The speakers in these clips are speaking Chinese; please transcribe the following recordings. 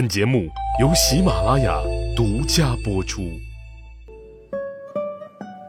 本节目由喜马拉雅独家播出。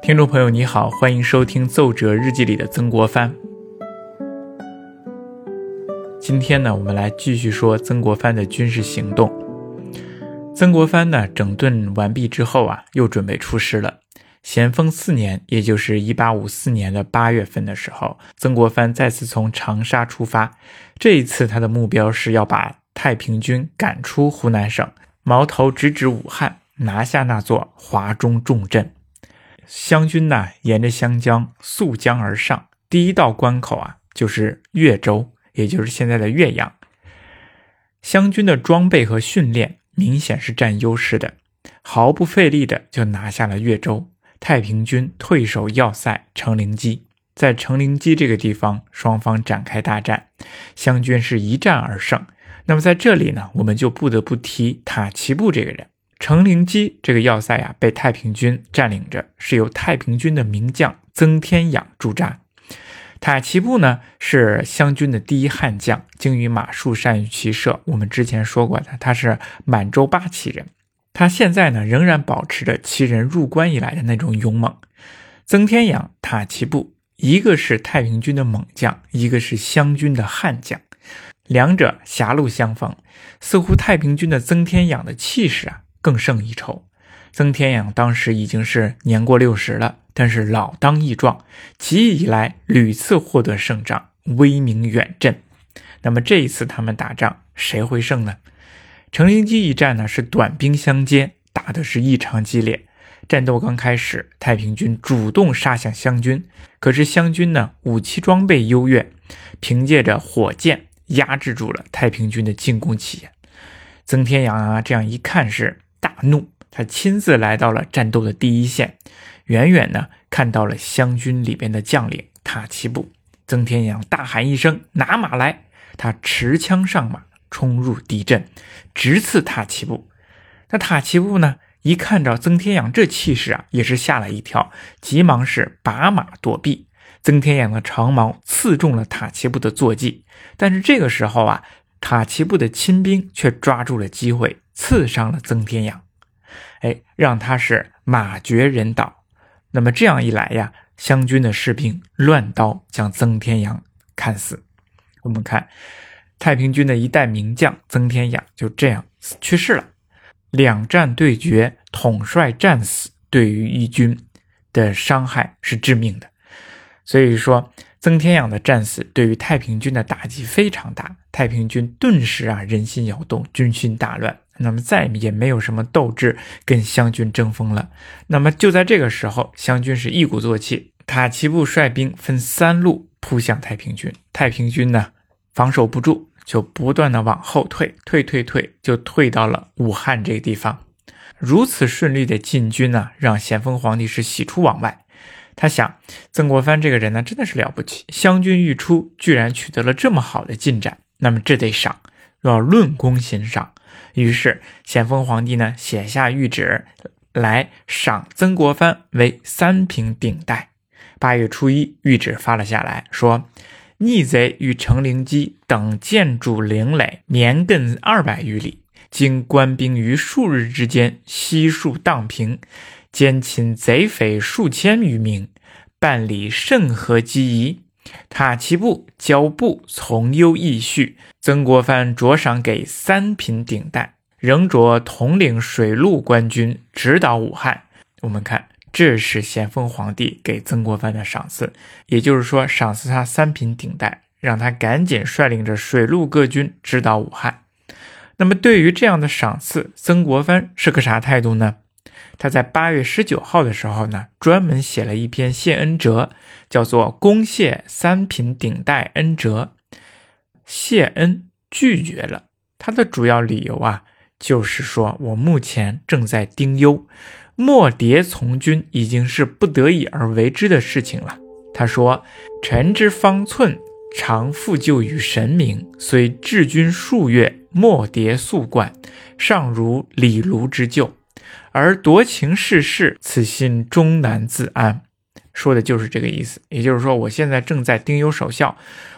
听众朋友，你好，欢迎收听《奏折日记》里的曾国藩。今天呢，我们来继续说曾国藩的军事行动。曾国藩呢，整顿完毕之后啊，又准备出师了。咸丰四年，也就是一八五四年的八月份的时候，曾国藩再次从长沙出发。这一次，他的目标是要把太平军赶出湖南省，矛头直指武汉，拿下那座华中重镇。湘军呢，沿着湘江溯江而上，第一道关口啊，就是岳州，也就是现在的岳阳。湘军的装备和训练明显是占优势的，毫不费力的就拿下了岳州。太平军退守要塞成陵矶，在成陵矶这个地方，双方展开大战，湘军是一战而胜。那么在这里呢，我们就不得不提塔奇布这个人。成陵矶这个要塞啊，被太平军占领着，是由太平军的名将曾天养驻扎。塔奇布呢，是湘军的第一悍将，精于马术，善于骑射。我们之前说过的，他是满洲八旗人。他现在呢，仍然保持着其人入关以来的那种勇猛。曾天养、塔奇布，一个是太平军的猛将，一个是湘军的悍将，两者狭路相逢，似乎太平军的曾天养的气势啊更胜一筹。曾天养当时已经是年过六十了，但是老当益壮，起义以来屡次获得胜仗，威名远震。那么这一次他们打仗，谁会胜呢？成陵矶一战呢是短兵相接，打的是异常激烈。战斗刚开始，太平军主动杀向湘军，可是湘军呢武器装备优越，凭借着火箭压制住了太平军的进攻起点。曾天养啊这样一看是大怒，他亲自来到了战斗的第一线，远远呢看到了湘军里边的将领塔奇布。曾天养大喊一声：“拿马来！”他持枪上马。冲入敌阵，直刺塔奇布。那塔奇布呢？一看着曾天养这气势啊，也是吓了一跳，急忙是拔马躲避。曾天养的长矛刺中了塔奇布的坐骑，但是这个时候啊，塔奇布的亲兵却抓住了机会，刺伤了曾天养。哎，让他是马绝人倒。那么这样一来呀，湘军的士兵乱刀将曾天养砍死。我们看。太平军的一代名将曾天养就这样去世了。两战对决，统帅战死，对于义军的伤害是致命的。所以说，曾天养的战死对于太平军的打击非常大。太平军顿时啊人心摇动，军心大乱，那么再也没有什么斗志跟湘军争锋了。那么就在这个时候，湘军是一鼓作气，塔奇布率兵分三路扑向太平军。太平军呢防守不住。就不断的往后退，退退退，就退到了武汉这个地方。如此顺利的进军呢，让咸丰皇帝是喜出望外。他想，曾国藩这个人呢，真的是了不起。湘军欲出，居然取得了这么好的进展，那么这得赏，要论功行赏。于是，咸丰皇帝呢，写下谕旨来赏曾国藩为三品顶戴。八月初一，谕旨发了下来，说。逆贼与成陵矶等建筑陵垒绵亘二百余里，经官兵于数日之间悉数荡平，奸侵贼匪数千余名，办理甚合机宜。塔其布交部从优义序，曾国藩着赏给三品顶戴，仍着统领水陆官军，直捣武汉。我们看。这是咸丰皇帝给曾国藩的赏赐，也就是说，赏赐他三品顶戴，让他赶紧率领着水陆各军直捣武汉。那么，对于这样的赏赐，曾国藩是个啥态度呢？他在八月十九号的时候呢，专门写了一篇谢恩折，叫做《公谢三品顶戴恩折》。谢恩拒绝了，他的主要理由啊，就是说我目前正在丁忧。莫迭从军已经是不得已而为之的事情了。他说：“臣之方寸常复旧于神明，虽治军数月，莫迭素冠，尚如李卢之旧，而夺情逝世，此心终难自安。”说的就是这个意思。也就是说，我现在正在丁忧守孝，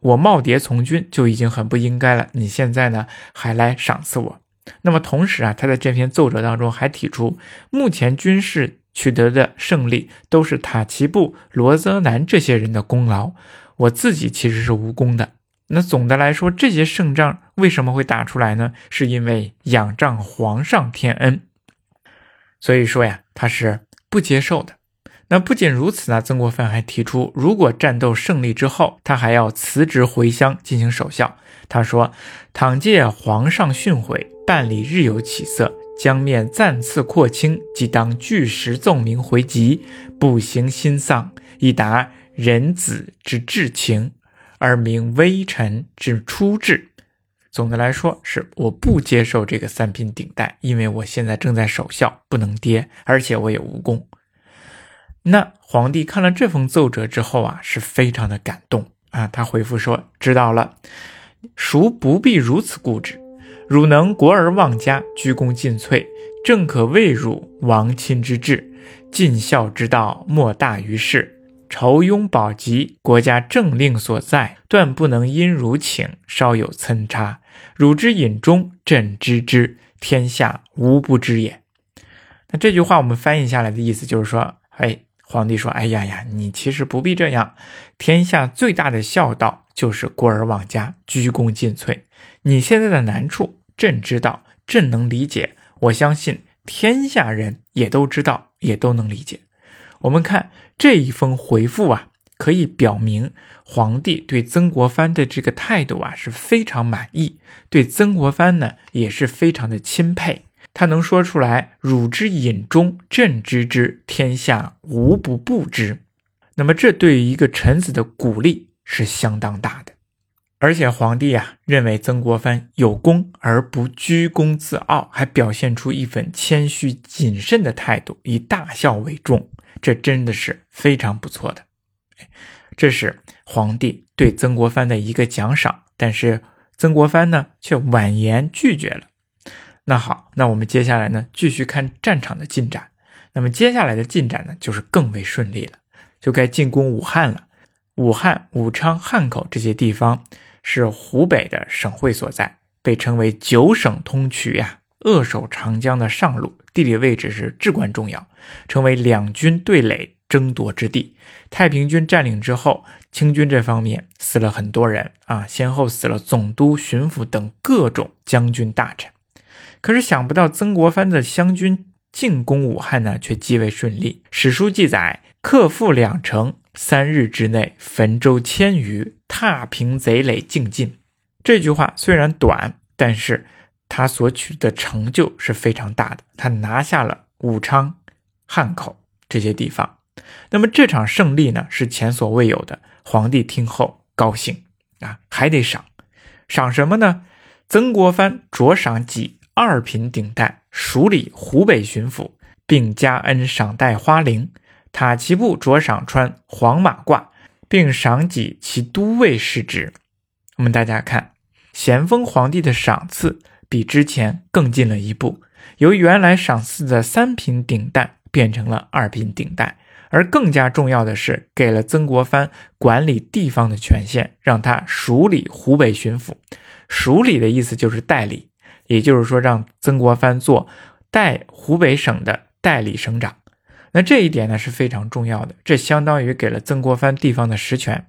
我蓦迭从军就已经很不应该了。你现在呢，还来赏赐我？那么同时啊，他在这篇奏折当中还提出，目前军事取得的胜利都是塔奇布、罗泽南这些人的功劳，我自己其实是无功的。那总的来说，这些胜仗为什么会打出来呢？是因为仰仗皇上天恩。所以说呀，他是不接受的。那不仅如此呢，曾国藩还提出，如果战斗胜利之后，他还要辞职回乡进行守孝。他说：“倘借皇上训诲，办理日有起色，将面暂次扩清，即当据实奏明回籍，不行心丧，以达人子之至情，而明微臣之初志。”总的来说，是我不接受这个三品顶戴，因为我现在正在守孝，不能跌，而且我也无功。那皇帝看了这封奏折之后啊，是非常的感动啊。他回复说：“知道了，孰不必如此固执。汝能国而忘家，鞠躬尽瘁，正可谓汝亡亲之志。尽孝之道，莫大于事。仇庸保疾，国家政令所在，断不能因汝请稍有参差。汝之隐忠，朕知之，天下无不知也。”那这句话我们翻译下来的意思就是说，哎。皇帝说：“哎呀呀，你其实不必这样。天下最大的孝道就是过而忘家，鞠躬尽瘁。你现在的难处，朕知道，朕能理解。我相信天下人也都知道，也都能理解。我们看这一封回复啊，可以表明皇帝对曾国藩的这个态度啊是非常满意，对曾国藩呢也是非常的钦佩。”他能说出来“汝之隐忠，朕知之，天下无不不知”，那么这对于一个臣子的鼓励是相当大的。而且皇帝啊认为曾国藩有功而不居功自傲，还表现出一份谦虚谨慎的态度，以大孝为重，这真的是非常不错的。这是皇帝对曾国藩的一个奖赏，但是曾国藩呢却婉言拒绝了。那好，那我们接下来呢，继续看战场的进展。那么接下来的进展呢，就是更为顺利了，就该进攻武汉了。武汉、武昌、汉口这些地方是湖北的省会所在，被称为九省通衢呀，扼守长江的上路，地理位置是至关重要，成为两军对垒争夺之地。太平军占领之后，清军这方面死了很多人啊，先后死了总督、巡抚等各种将军大臣。可是想不到，曾国藩的湘军进攻武汉呢，却极为顺利。史书记载，克复两城，三日之内焚舟千余，踏平贼垒，尽尽。这句话虽然短，但是他所取的成就是非常大的。他拿下了武昌、汉口这些地方。那么这场胜利呢，是前所未有的。皇帝听后高兴啊，还得赏，赏什么呢？曾国藩着赏己。二品顶戴，署理湖北巡抚，并加恩赏戴花翎。塔奇布着赏穿黄马褂，并赏给其都尉世职。我们大家看，咸丰皇帝的赏赐比之前更进了一步，由原来赏赐的三品顶戴变成了二品顶戴，而更加重要的是，给了曾国藩管理地方的权限，让他署理湖北巡抚。署理的意思就是代理。也就是说，让曾国藩做代湖北省的代理省长，那这一点呢是非常重要的。这相当于给了曾国藩地方的实权。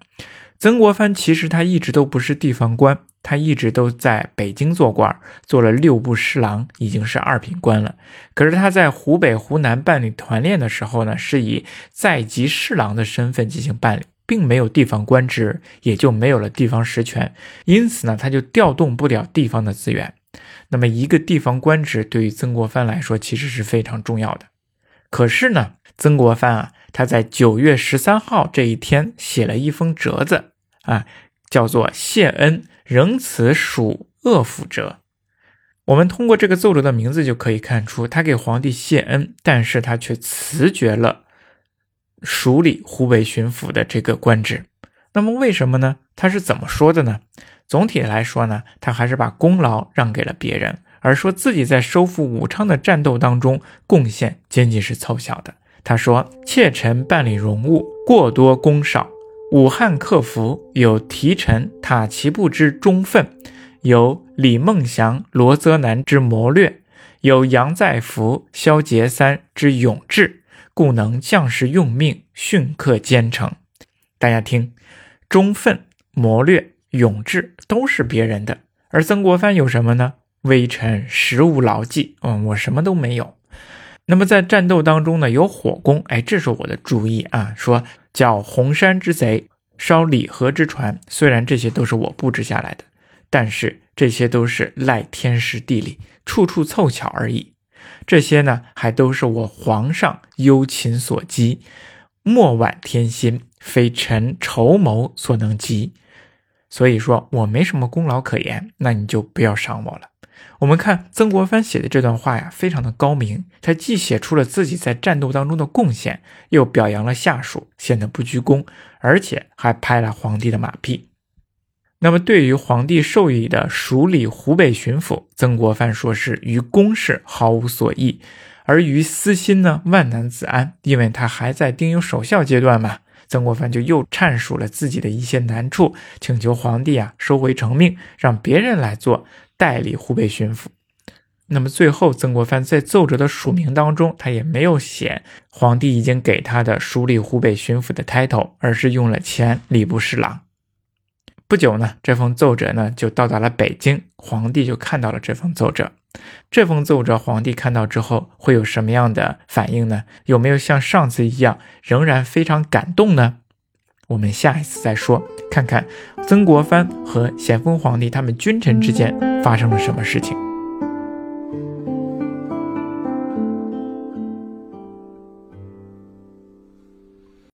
曾国藩其实他一直都不是地方官，他一直都在北京做官，做了六部侍郎，已经是二品官了。可是他在湖北、湖南办理团练的时候呢，是以在籍侍郎的身份进行办理，并没有地方官职，也就没有了地方实权。因此呢，他就调动不了地方的资源。那么，一个地方官职对于曾国藩来说其实是非常重要的。可是呢，曾国藩啊，他在九月十三号这一天写了一封折子啊，叫做“谢恩，仍此属恶府折”。我们通过这个奏折的名字就可以看出，他给皇帝谢恩，但是他却辞绝了署理湖北巡抚的这个官职。那么为什么呢？他是怎么说的呢？总体来说呢，他还是把功劳让给了别人，而说自己在收复武昌的战斗当中贡献仅仅是凑巧的。他说：“妾臣办理荣务过多功少，武汉克服有提臣塔奇布之忠愤，有李梦祥、罗泽南之谋略，有杨再福、萧杰三之勇志，故能将士用命，训克兼程。大家听，忠愤、谋略、勇志都是别人的，而曾国藩有什么呢？微臣实无牢记，嗯，我什么都没有。那么在战斗当中呢，有火攻，哎，这是我的注意啊，说叫红山之贼烧李河之船，虽然这些都是我布置下来的，但是这些都是赖天时地利，处处凑巧而已。这些呢，还都是我皇上忧勤所积，莫挽天心，非臣筹谋所能及。所以说我没什么功劳可言，那你就不要赏我了。我们看曾国藩写的这段话呀，非常的高明。他既写出了自己在战斗当中的贡献，又表扬了下属，显得不居功，而且还拍了皇帝的马屁。那么，对于皇帝授予的署理湖北巡抚，曾国藩说是于公事毫无所益，而于私心呢，万难自安，因为他还在丁忧守孝阶段嘛。曾国藩就又阐述了自己的一些难处，请求皇帝啊收回成命，让别人来做代理湖北巡抚。那么最后，曾国藩在奏折的署名当中，他也没有写皇帝已经给他的署理湖北巡抚的 title，而是用了前礼部侍郎。不久呢，这封奏折呢就到达了北京，皇帝就看到了这封奏折。这封奏折，皇帝看到之后会有什么样的反应呢？有没有像上次一样仍然非常感动呢？我们下一次再说，看看曾国藩和咸丰皇帝他们君臣之间发生了什么事情。